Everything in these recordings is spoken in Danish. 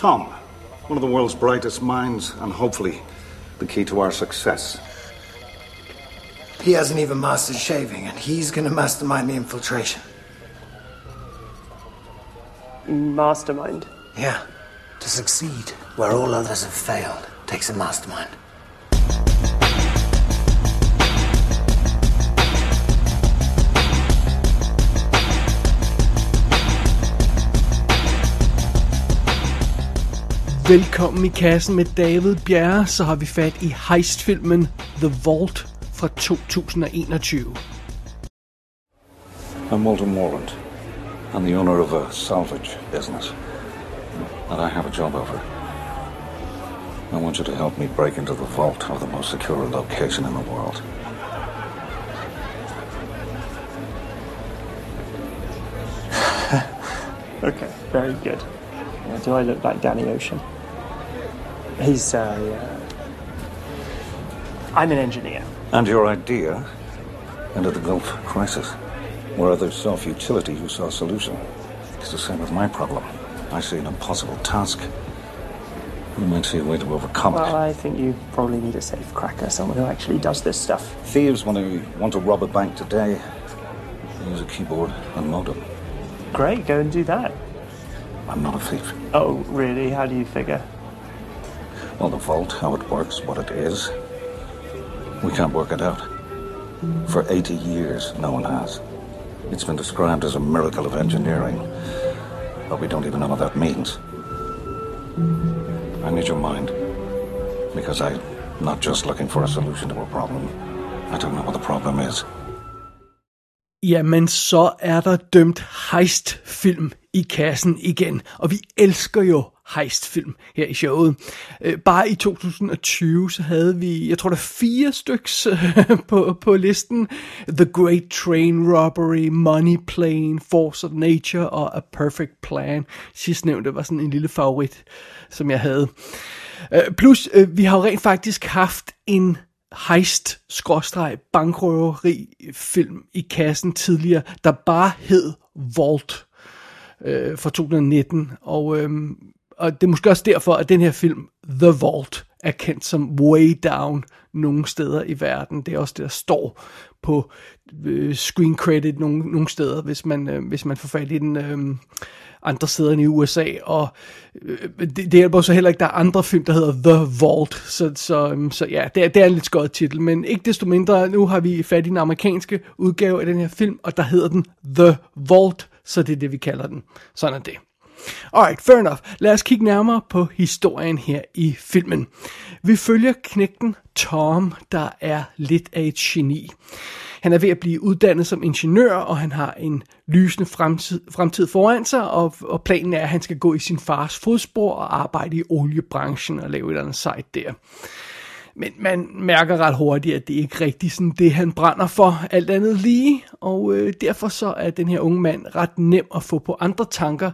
Tom, one of the world's brightest minds, and hopefully the key to our success. He hasn't even mastered shaving, and he's gonna mastermind the infiltration. Mastermind. Yeah. To succeed where all others have failed takes a mastermind. Velkommen i kassen med David Bjerre, så har vi fat i heistfilmen The Vault fra 2021. I'm Walter Morland. I'm the owner of a salvage business. And I have a job offer. I want you to help me break into the vault of the most secure location in the world. Okay, very good. Uh, do I look like Danny Ocean? He's, uh, yeah. I'm an engineer. And your idea into the Gulf crisis, where others saw futility, you saw a solution. It's the same with my problem. I see an impossible task. You might see a way to overcome Well, it. I think you probably need a safe cracker, someone who actually does this stuff. Thieves, when they want to rob a bank today, use a keyboard and modem. Great, go and do that. I'm not a thief. Oh, really? How do you figure? Well, the vault, how it works, what it is, we can't work it out. For 80 years, no one has. It's been described as a miracle of engineering, but we don't even know what that means. I need your mind, because I'm not just looking for a solution to a problem. I don't know what the problem is. Jamen, så er der dømt heistfilm i kassen igen. Og vi elsker jo heistfilm her i showet. Øh, Bare i 2020, så havde vi, jeg tror der er fire styks øh, på, på listen. The Great Train Robbery, Money Plane, Force of Nature og A Perfect Plan. Sidstnævnte var sådan en lille favorit, som jeg havde. Øh, Plus, øh, vi har jo rent faktisk haft en heist bankrøveri film i kassen tidligere, der bare hed Vault øh, fra 2019. Og, øhm, og det er måske også derfor, at den her film, The Vault, er kendt som way down nogle steder i verden. Det er også det, der står på øh, screen credit nogle, nogle steder, hvis man, øh, hvis man får fat i den øh, andre steder end i USA. Og øh, det, det hjælper så heller ikke, der er andre film, der hedder The Vault. Så, så, øh, så ja, det er, det er en lidt skød titel. Men ikke desto mindre, nu har vi fat i den amerikanske udgave af den her film, og der hedder den The Vault, så det er det, vi kalder den. Sådan er det. Alright, fair enough. Lad os kigge nærmere på historien her i filmen. Vi følger knægten Tom, der er lidt af et geni. Han er ved at blive uddannet som ingeniør, og han har en lysende fremtid, fremtid foran sig, og, og planen er, at han skal gå i sin fars fodspor og arbejde i oliebranchen og lave et eller andet sejt der. Men man mærker ret hurtigt, at det ikke er rigtig sådan det, han brænder for, alt andet lige. Og øh, derfor så er den her unge mand ret nem at få på andre tanker,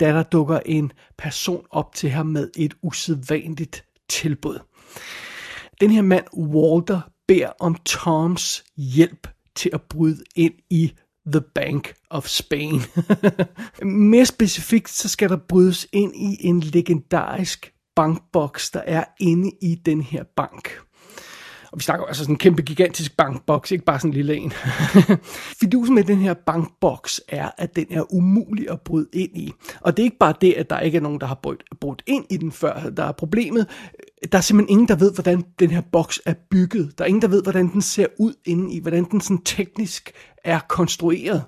da der dukker en person op til ham med et usædvanligt tilbud. Den her mand, Walter, beder om Toms hjælp til at bryde ind i The Bank of Spain. Mere specifikt, så skal der brydes ind i en legendarisk bankboks, der er inde i den her bank. Og vi snakker altså sådan en kæmpe gigantisk bankboks, ikke bare sådan en lille en. Fidusen med den her bankboks er, at den er umulig at bryde ind i. Og det er ikke bare det, at der ikke er nogen, der har brudt, brudt ind i den før, der er problemet. Der er simpelthen ingen, der ved, hvordan den her boks er bygget. Der er ingen, der ved, hvordan den ser ud inde i, hvordan den sådan teknisk er konstrueret.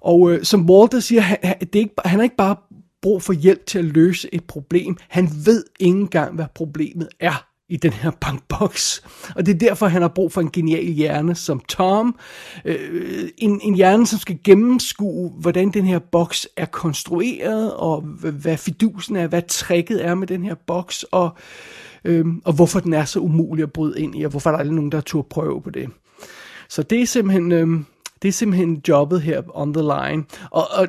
Og øh, som Walter siger, han, han, det er ikke, han er ikke bare brug for hjælp til at løse et problem. Han ved ikke engang, hvad problemet er i den her bankboks. Og det er derfor, han har brug for en genial hjerne som Tom. Øh, en, en hjerne, som skal gennemskue, hvordan den her boks er konstrueret, og hvad fidusen er, hvad tricket er med den her boks, og, øh, og hvorfor den er så umulig at bryde ind i, og hvorfor der er aldrig nogen, der turde prøve på det. Så det er simpelthen... Øh, det er simpelthen jobbet her on the line. Og, og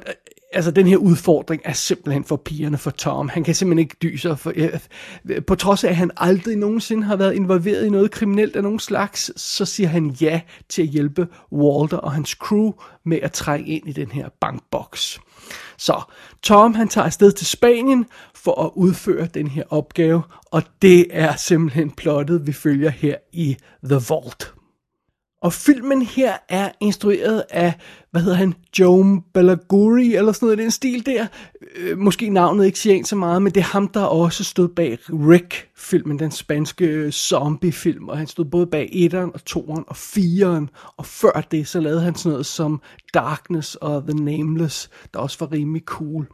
altså den her udfordring er simpelthen for pigerne for Tom. Han kan simpelthen ikke dyse for, øh, på trods af at han aldrig nogensinde har været involveret i noget kriminelt af nogen slags, så siger han ja til at hjælpe Walter og hans crew med at trænge ind i den her bankboks. Så Tom han tager afsted til Spanien for at udføre den her opgave, og det er simpelthen plottet, vi følger her i The Vault. Og filmen her er instrueret af, hvad hedder han, Joe Balaguri, eller sådan noget i den stil der. Øh, måske navnet ikke siger så meget, men det er ham, der også stod bag Rick, filmen, den spanske øh, zombiefilm, Og han stod både bag 1'eren og 2'eren og 4'eren. Og før det, så lavede han sådan noget som Darkness og The Nameless, der også var rimelig cool.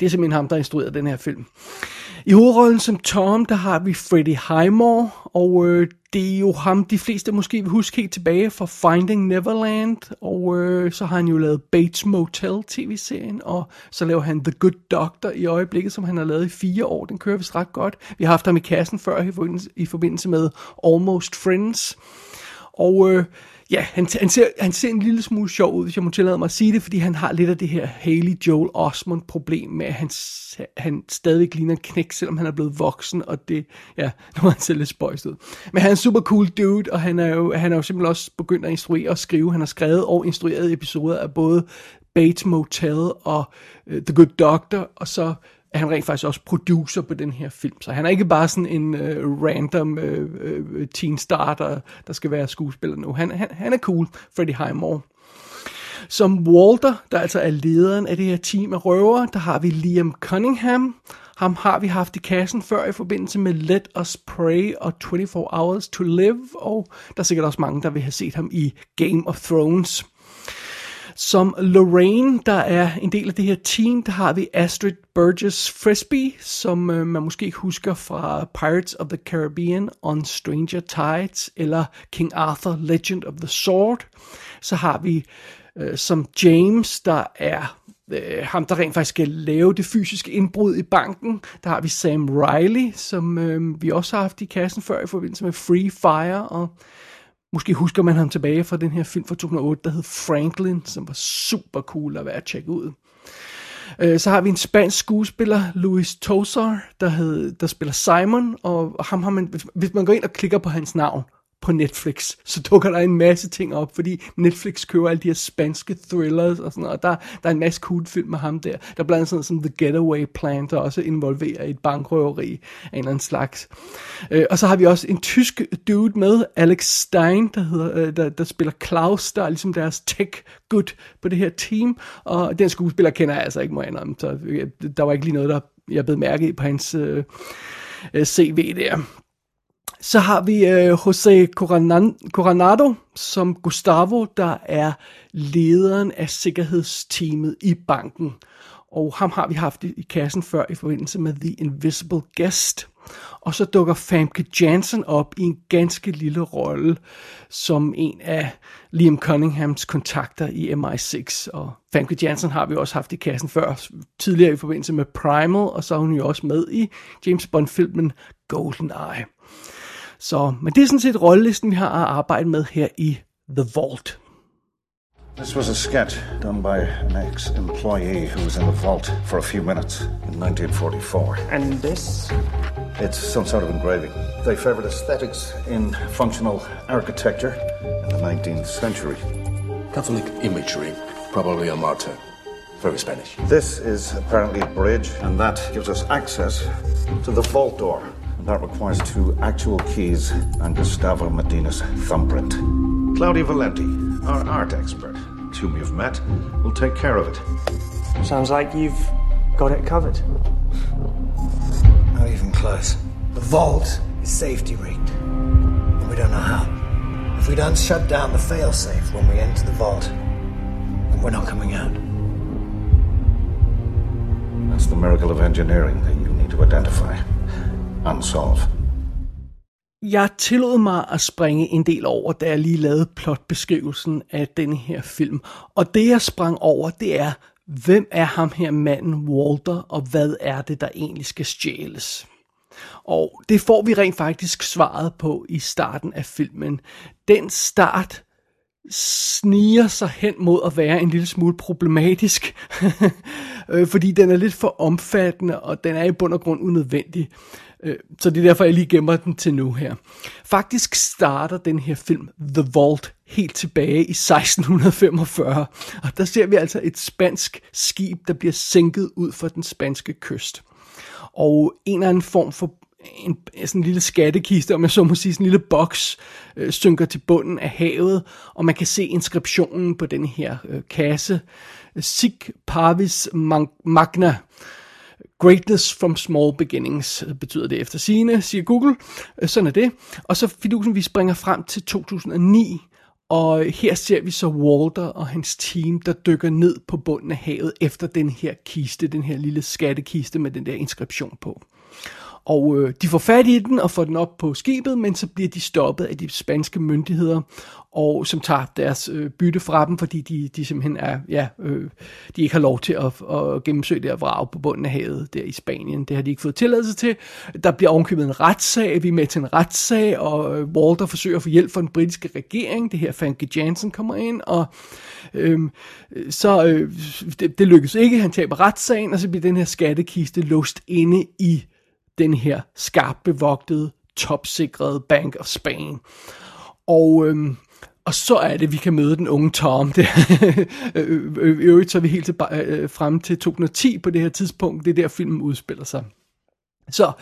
Det er simpelthen ham, der instruerede den her film. I hovedrollen som Tom, der har vi Freddie Highmore, og øh, det er jo ham, de fleste måske vil huske helt tilbage fra Finding Neverland, og øh, så har han jo lavet Bates Motel tv-serien, og så laver han The Good Doctor i øjeblikket, som han har lavet i fire år. Den kører vist ret godt. Vi har haft ham i kassen før i forbindelse, i forbindelse med Almost Friends. Og øh, ja, han, han, ser, han ser en lille smule sjov ud, hvis jeg må tillade mig at sige det, fordi han har lidt af det her Haley Joel Osmond problem med, at han, han stadig ligner en knæk, selvom han er blevet voksen, og det, ja, nu er han selv lidt spøjst ud. Men han er en super cool dude, og han er jo, han er jo simpelthen også begyndt at instruere og skrive. Han har skrevet og instrueret episoder af både Bates Motel og uh, The Good Doctor, og så at han rent faktisk også producer på den her film. Så han er ikke bare sådan en uh, random uh, teen star, der, der skal være skuespiller nu. Han, han, han er cool, Freddie Highmore. Som Walter, der altså er lederen af det her team af røvere, der har vi Liam Cunningham. Ham har vi haft i kassen før i forbindelse med Let Us Pray og 24 Hours to Live, og der er sikkert også mange, der vil have set ham i Game of Thrones. Som Lorraine, der er en del af det her team, der har vi Astrid Burgess Frisbee, som øh, man måske husker fra Pirates of the Caribbean on Stranger Tides, eller King Arthur Legend of the Sword. Så har vi øh, som James, der er øh, ham, der rent faktisk skal lave det fysiske indbrud i banken. Der har vi Sam Riley, som øh, vi også har haft i kassen før i forbindelse med Free Fire, og Måske husker man ham tilbage fra den her film fra 2008, der hed Franklin, som var super cool at være at tjekke ud. Øh, så har vi en spansk skuespiller, Luis Tosar, der, hed, der spiller Simon, og ham har man, hvis man går ind og klikker på hans navn, på Netflix, så dukker der en masse ting op, fordi Netflix køber alle de her spanske thrillers og sådan noget, og der, der er en masse cool film med ham der. Der er blandt andet sådan som The Getaway Plan, der også involverer et bankrøveri af en eller anden slags. Øh, og så har vi også en tysk dude med, Alex Stein, der, hedder, øh, der, der spiller Klaus, der er ligesom deres tech good på det her team, og den skuespiller kender jeg altså ikke, må jeg så øh, der var ikke lige noget, der jeg blev mærke i på hans øh, øh CV der. Så har vi øh, Jose Coronado som Gustavo, der er lederen af sikkerhedsteamet i banken. Og ham har vi haft i kassen før i forbindelse med The Invisible Guest. Og så dukker Famke Jansen op i en ganske lille rolle som en af Liam Cunninghams kontakter i MI6. Og Famke Jansen har vi også haft i kassen før, tidligere i forbindelse med Primal, og så er hun jo også med i James Bond-filmen GoldenEye. Så, men det er sådan set rollelisten, vi har at arbejde med her i The Vault. This was a sketch done by an ex-employee who was in the vault for a few minutes in 1944. And this? It's some sort of engraving. They favored aesthetics in functional architecture in the 19th century. Catholic imagery, probably a martyr. Very Spanish. This is apparently a bridge, and that gives us access to the vault door. That requires two actual keys and Gustavo Medina's thumbprint. Claudia Valenti, our art expert, whom you've met, will take care of it. Sounds like you've got it covered. Not even close. The vault is safety rigged. And we don't know how. If we don't shut down the failsafe when we enter the vault, then we're not coming out. That's the miracle of engineering that you need to identify. Unsolved. Jeg tillod mig at springe en del over, da jeg lige lavede plotbeskrivelsen af denne her film. Og det jeg sprang over, det er, hvem er ham her manden Walter, og hvad er det, der egentlig skal stjæles? Og det får vi rent faktisk svaret på i starten af filmen. Den start sniger sig hen mod at være en lille smule problematisk, øh, fordi den er lidt for omfattende, og den er i bund og grund unødvendig. Øh, så det er derfor, jeg lige gemmer den til nu her. Faktisk starter den her film, The Vault, helt tilbage i 1645. Og der ser vi altså et spansk skib, der bliver sænket ud for den spanske kyst. Og en eller anden form for en, sådan en lille skattekiste, om jeg så må sige, sådan en lille boks, øh, synker til bunden af havet, og man kan se inskriptionen på den her øh, kasse. Sic parvis magna. Greatness from small beginnings øh, betyder det efter sine, siger Google. Øh, sådan er det. Og så fidusen, vi springer frem til 2009, og her ser vi så Walter og hans team, der dykker ned på bunden af havet efter den her kiste, den her lille skattekiste med den der inskription på. Og øh, de får fat i den og får den op på skibet, men så bliver de stoppet af de spanske myndigheder, og som tager deres øh, bytte fra dem, fordi de, de simpelthen er, ja, øh, de ikke har lov til at, at gennemsøge det her vrag på bunden af havet der i Spanien. Det har de ikke fået tilladelse til. Der bliver ovenkøbet en retssag, vi er med til en retssag, og øh, Walter forsøger at få hjælp fra den britiske regering. Det her Frankie Jansen kommer ind, og øh, så øh, det, det lykkes ikke. Han taber retssagen, og så bliver den her skattekiste låst inde i den her skarpt bevogtede, topsikrede Bank of Spain. Og, øhm, og så er det, vi kan møde den unge Tom. Det, øh, øh, øh, øvrigt så er vi helt til, øh, frem til 2010 på det her tidspunkt. Det er der, filmen udspiller sig. Så,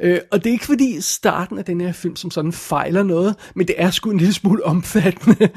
øh, og det er ikke fordi starten af den her film som sådan fejler noget, men det er sgu en lille smule omfattende.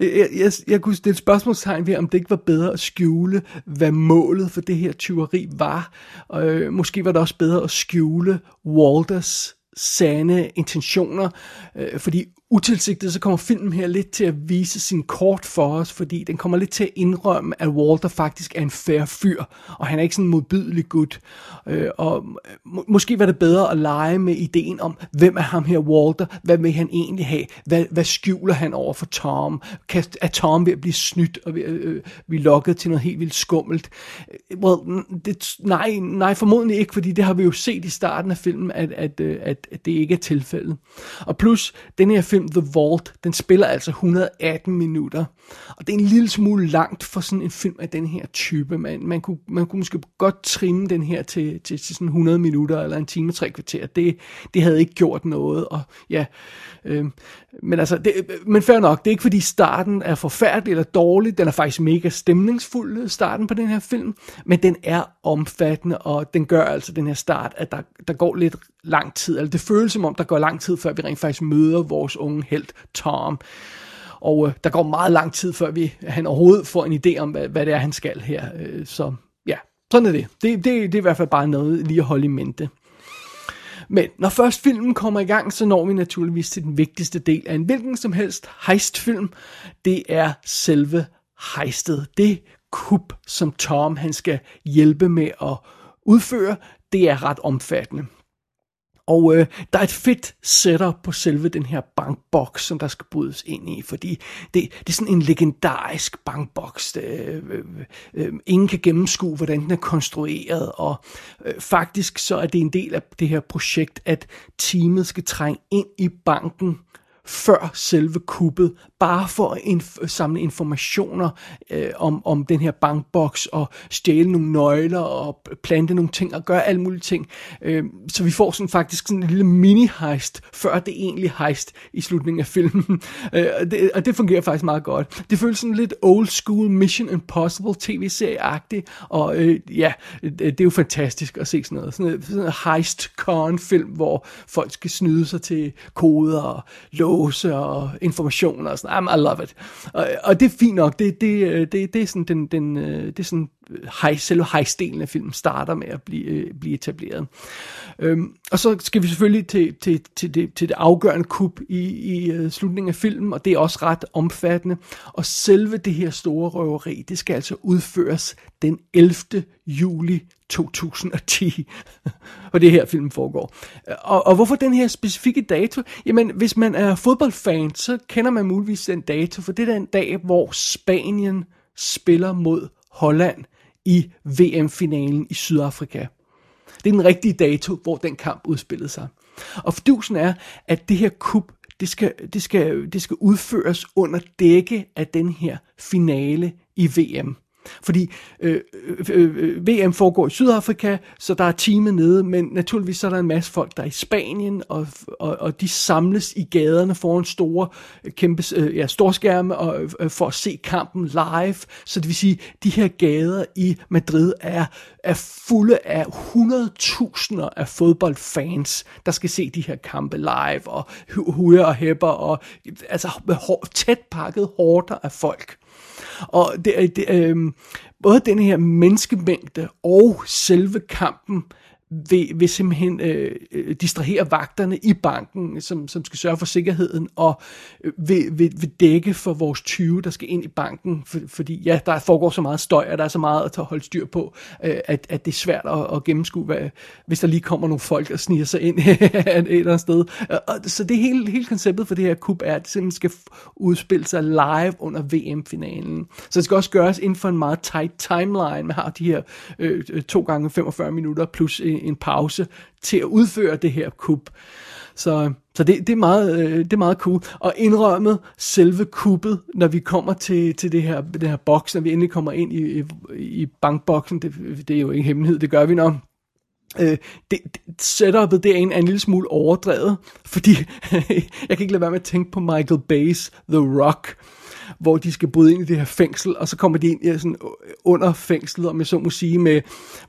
jeg, jeg, jeg kunne stille spørgsmålstegn ved, om det ikke var bedre at skjule, hvad målet for det her tyveri var. Øh, måske var det også bedre at skjule Walters sande intentioner, øh, fordi utilsigtet, så kommer filmen her lidt til at vise sin kort for os, fordi den kommer lidt til at indrømme, at Walter faktisk er en færre fyr, og han er ikke sådan en modbydelig gut. Øh, og øh, må, måske var det bedre at lege med ideen om, hvem er ham her Walter, hvad vil han egentlig have, hvad, hvad skjuler han over for Tom, kan, er Tom ved at blive snydt, og ved, øh, øh blive lokket til noget helt vildt skummelt. Øh, well, det, nej, nej, formodentlig ikke, fordi det har vi jo set i starten af filmen, at, at, at, at det ikke er tilfældet. Og plus, den her film film The Vault, den spiller altså 118 minutter. Og det er en lille smule langt for sådan en film af den her type. Man, man, kunne, man kunne måske godt trimme den her til, til, til sådan 100 minutter eller en time, og tre kvarter. Det, det havde ikke gjort noget. Og ja, øh, men altså, det, men fair nok, det er ikke fordi starten er forfærdelig eller dårlig. Den er faktisk mega stemningsfuld, starten på den her film. Men den er omfattende, og den gør altså den her start, at der, der går lidt lang tid. Eller det føles som om, der går lang tid, før vi rent faktisk møder vores unge held Tom. Og øh, der går meget lang tid, før vi, han overhovedet får en idé om, hvad, hvad det er, han skal her. Øh, så ja, sådan er det. Det, det. det er i hvert fald bare noget lige at holde i mente. Men når først filmen kommer i gang, så når vi naturligvis til den vigtigste del af en hvilken som helst heistfilm. Det er selve heistet. Det kup, som Tom han skal hjælpe med at udføre, det er ret omfattende. Og øh, der er et fedt setup på selve den her bankboks, som der skal brydes ind i, fordi det, det er sådan en legendarisk bankboks. Det, øh, øh, ingen kan gennemskue, hvordan den er konstrueret, og øh, faktisk så er det en del af det her projekt, at teamet skal trænge ind i banken før selve kuppet, bare for at inf- samle informationer øh, om, om den her bankboks, og stjæle nogle nøgler, og plante nogle ting, og gøre alle mulige ting. Øh, så vi får sådan faktisk sådan en lille mini-heist, før det egentlig heist i slutningen af filmen. øh, og, det, og det fungerer faktisk meget godt. Det føles sådan lidt old school Mission Impossible tv-serie-agtigt, og øh, ja, det er jo fantastisk at se sådan noget. Sådan, sådan en heist-con-film, hvor folk skal snyde sig til koder og love låse og informationer og sådan ah, I'm, I love it. Og, og det er fint nok. Det, det, øh, det, det er sådan den, den øh, det er sådan hej, selve hejstenen af filmen starter med at blive, øh, blive etableret. Øhm, og så skal vi selvfølgelig til, til, til, det, til det afgørende kup i, i uh, slutningen af filmen, og det er også ret omfattende. Og selve det her store røveri, det skal altså udføres den 11. juli 2010, hvor det her film foregår. Og, og hvorfor den her specifikke dato? Jamen, hvis man er fodboldfan, så kender man muligvis den dato, for det er den dag, hvor Spanien spiller mod Holland i VM-finalen i Sydafrika. Det er den rigtige dato, hvor den kamp udspillede sig. Og fordusen er, at det her kup, det skal, det skal, det skal udføres under dække af den her finale i VM. Fordi øh, øh, øh, øh VM foregår i Sydafrika, så der er teamet nede, men naturligvis så er der en masse folk, der er i Spanien, og, og, og de samles i gaderne foran store, øh, kæmpe, øh, ja, storskærme og, øh, for at se kampen live. Så det vil sige, de her gader i Madrid er, er fulde af 100.000 af fodboldfans, der skal se de her kampe live, og huer og hæpper, og altså tæt pakket hårder af folk. Og det, øh, det, øh, både den her menneskemængde og selve kampen vil, vil simpelthen øh, øh, distrahere vagterne i banken, som, som skal sørge for sikkerheden, og øh, vil, vil, vil dække for vores 20, der skal ind i banken, for, fordi ja, der foregår så meget støj, og der er så meget at tage holde styr på, øh, at, at det er svært at, at gennemskue, hvad, hvis der lige kommer nogle folk og sniger sig ind et eller andet sted. Og, så det hele, hele konceptet for det her kub er, at det simpelthen skal udspille sig live under VM-finalen. Så det skal også gøres inden for en meget tight timeline. Man har de her øh, øh to gange 45 minutter plus en, en pause til at udføre det her kup. Så, så det, det, er meget, øh, det er meget cool. Og indrømmet selve kuppet, når vi kommer til, til det her, det her boks, når vi endelig kommer ind i, i, i bankboksen, det, det er jo ikke hemmelighed, det gør vi nok. Øh, det, det, setupet det er en, en lille smule overdrevet, fordi jeg kan ikke lade være med at tænke på Michael Bay's The Rock, hvor de skal bryde ind i det her fængsel, og så kommer de ind i sådan øh, under fængslet, om jeg så må sige, med,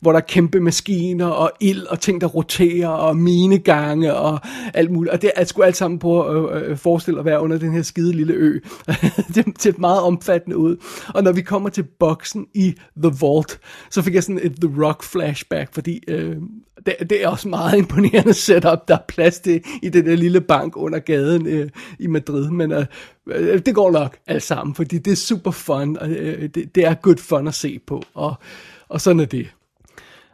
hvor der er kæmpe maskiner og ild og ting, der roterer og minegange og alt muligt. Og det er sgu alt sammen på at øh, øh forestille at være under den her skide lille ø. det ser meget omfattende ud. Og når vi kommer til boksen i The Vault, så fik jeg sådan et The Rock flashback, fordi øh, det, det er også meget imponerende setup, der er plads til i den der lille bank under gaden øh, i Madrid. Men øh, øh, det går nok alt sammen, fordi det er super fun, og øh, det, det er good fun at se på, og, og sådan er det.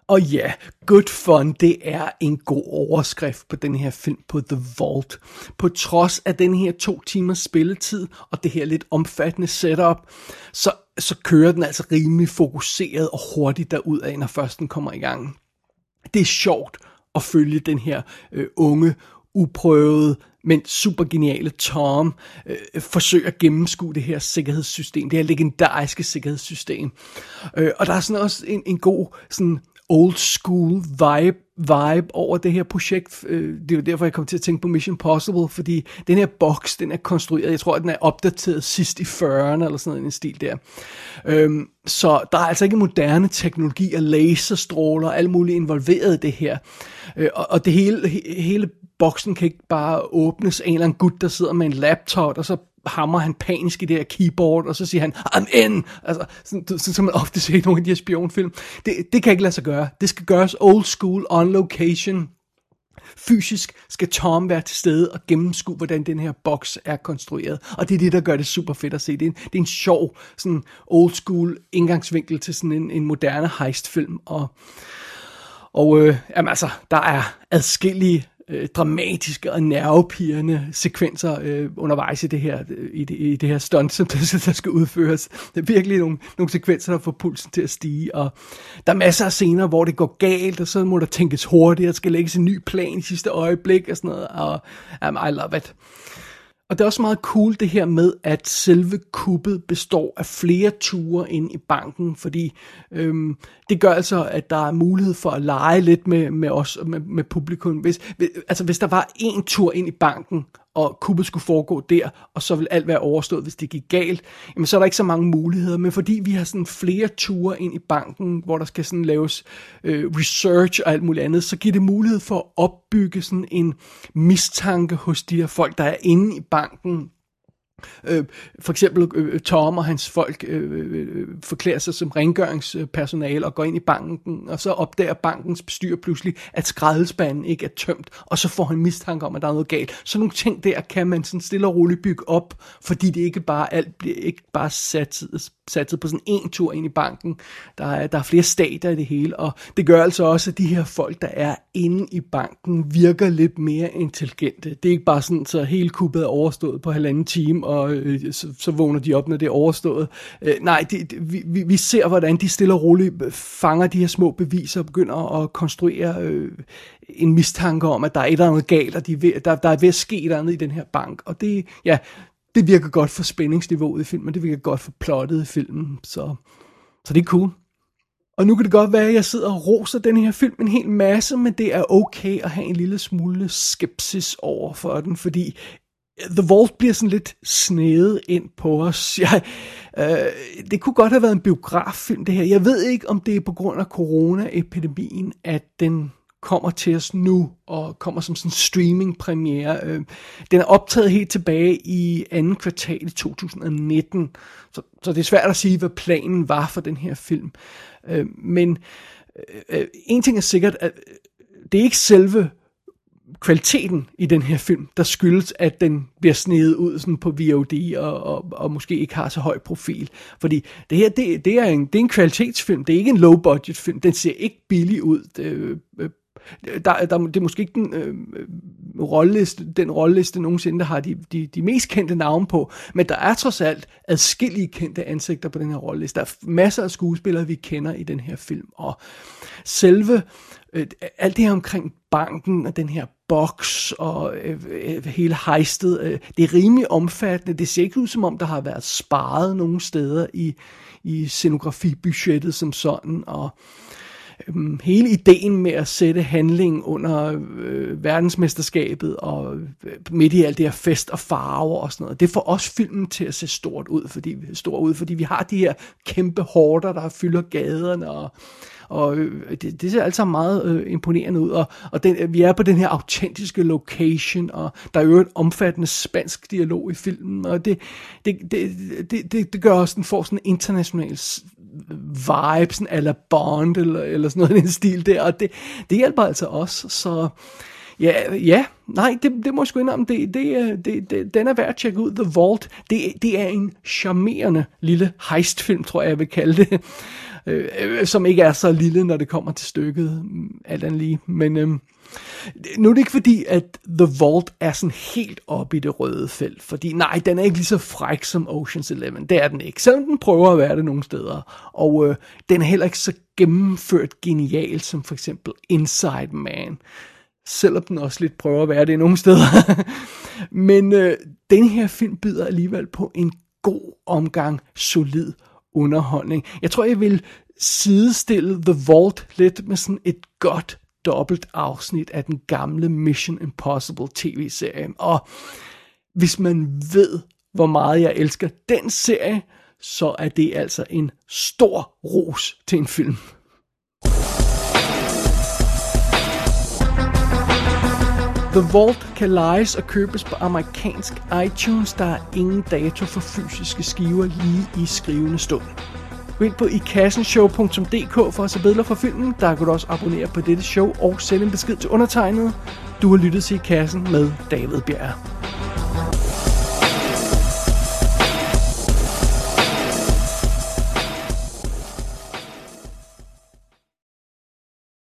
Og ja, good fun, det er en god overskrift på den her film på The Vault. På trods af den her to timers spilletid og det her lidt omfattende setup, så, så kører den altså rimelig fokuseret og hurtigt derud af, når først den kommer i gang det er sjovt at følge den her øh, unge, uprøvede, men super geniale Tom øh, forsøger at gennemskue det her sikkerhedssystem, det her legendariske sikkerhedssystem. Øh, og der er sådan også en, en god sådan old school vibe, vibe over det her projekt. Øh, det er jo derfor, jeg kom til at tænke på Mission Possible, fordi den her boks, den er konstrueret, jeg tror, at den er opdateret sidst i 40'erne, eller sådan noget, en stil der. Øhm, så der er altså ikke moderne teknologi og laserstråler og alt muligt involveret i det her. Øh, og, og det hele, hele boksen kan ikke bare åbnes af en eller anden gut, der sidder med en laptop, og så hammer han panisk i det her keyboard, og så siger han, I'm in! Altså, sådan, som man ofte ser i nogle af de her spionfilm. Det, det kan ikke lade sig gøre. Det skal gøres old school, on location. Fysisk skal Tom være til stede og gennemskue, hvordan den her boks er konstrueret. Og det er det, der gør det super fedt at se. Det er en, det er en sjov, sådan old school indgangsvinkel til sådan en, en moderne heistfilm. Og, og øh, jamen altså, der er adskillige øh, dramatiske og nervepirrende sekvenser øh, undervejs i det her, øh, i det, i det her stunt, som der, der skal udføres. Det er virkelig nogle, nogle sekvenser, der får pulsen til at stige, og der er masser af scener, hvor det går galt, og så må der tænkes hurtigt, og skal lægges en ny plan i sidste øjeblik, og sådan noget, og um, I love it. Og det er også meget cool det her med, at selve kuppet består af flere ture ind i banken, fordi øhm, det gør altså, at der er mulighed for at lege lidt med, med os, med, med publikum. Hvis, altså hvis der var en tur ind i banken, og kuppet skulle foregå der, og så vil alt være overstået, hvis det gik galt, jamen så er der ikke så mange muligheder. Men fordi vi har sådan flere ture ind i banken, hvor der skal sådan laves øh, research og alt muligt andet, så giver det mulighed for at opbygge sådan en mistanke hos de her folk, der er inde i banken, Øh, for eksempel øh, Tom og hans folk øh, øh, øh, forklæder sig som rengøringspersonale og går ind i banken, og så opdager bankens bestyrer pludselig, at skraldespanden ikke er tømt, og så får han mistanke om, at der er noget galt. Så nogle ting der kan man sådan stille og roligt bygge op, fordi det ikke bare alt bliver ikke bare sat satset på sådan en tur ind i banken. Der er, der er flere stater i det hele, og det gør altså også, at de her folk, der er inde i banken, virker lidt mere intelligente. Det er ikke bare sådan, så hele kuppet er overstået på halvanden time, og øh, så, så vågner de op, når det er overstået. Øh, nej, de, de, vi, vi ser, hvordan de stille og roligt fanger de her små beviser og begynder at konstruere øh, en mistanke om, at der er et eller andet galt, og de der, der er ved at ske et eller andet i den her bank. Og det, ja, det virker godt for spændingsniveauet i filmen, det virker godt for plottet i filmen, så, så det er cool. Og nu kan det godt være, at jeg sidder og roser den her film en hel masse, men det er okay at have en lille smule skepsis over for den, fordi The Vault bliver sådan lidt snedet ind på os. Jeg, øh, det kunne godt have været en biograffilm, det her. Jeg ved ikke, om det er på grund af coronaepidemien, at den kommer til os nu, og kommer som sådan en streaming-premiere. Øh, den er optaget helt tilbage i anden kvartal i 2019, så, så det er svært at sige, hvad planen var for den her film. Øh, men øh, øh en ting er sikkert, at øh, det er ikke selve kvaliteten i den her film, der skyldes, at den bliver snedet ud sådan på VOD og, og, og måske ikke har så høj profil. Fordi det her, det, det, er en, det er en kvalitetsfilm, det er ikke en low-budget film, den ser ikke billig ud. Det, der, der, det er måske ikke den, øh, rolleliste, den rolleliste nogensinde, der har de, de, de mest kendte navne på, men der er trods alt adskillige kendte ansigter på den her rolleliste. Der er masser af skuespillere, vi kender i den her film, og selve øh, alt det her omkring banken og den her boks og øh, øh, hele hejstet, øh, det er rimelig omfattende. Det ser ikke ud som om, der har været sparet nogle steder i, i scenografibudgettet som sådan, og Øhm, hele ideen med at sætte handling under øh, verdensmesterskabet og øh, midt i alt det her fest og farver og sådan noget, det får også filmen til at se stort ud, fordi, stort ud, fordi vi har de her kæmpe hårder, der fylder gaderne og og øh, det, det ser altså meget øh, imponerende ud, og, og den, vi er på den her autentiske location, og der er jo et omfattende spansk dialog i filmen, og det, det, det, det, det, det gør også, den får sådan en international vibes, eller Bond, eller, eller sådan noget i den stil der, og det, det hjælper altså også, så ja, ja nej, det, det må jeg sgu indrømme, det, det, øh, det, det, den er værd at tjekke ud, The Vault, det, det er en charmerende lille heistfilm, tror jeg, jeg vil kalde det, øh, øh, som ikke er så lille, når det kommer til stykket, mm, alt andet lige, men... Øh, nu er det ikke fordi, at The Vault er sådan helt op i det røde felt, fordi nej, den er ikke lige så fræk som Ocean's Eleven, det er den ikke, selvom den prøver at være det nogle steder, og øh, den er heller ikke så gennemført genial som for eksempel Inside Man, selvom den også lidt prøver at være det nogle steder. Men øh, den her film byder alligevel på en god omgang solid underholdning. Jeg tror, jeg vil sidestille The Vault lidt med sådan et godt dobbelt afsnit af den gamle Mission Impossible tv-serie. Og hvis man ved, hvor meget jeg elsker den serie, så er det altså en stor ros til en film. The Vault kan lejes og købes på amerikansk iTunes. Der er ingen dato for fysiske skiver lige i skrivende stund. Gå ind på ikassenshow.dk for at se billeder fra filmen. Der kan du også abonnere på dette show og sende en besked til undertegnet. Du har lyttet til I Kassen med David Bjerg.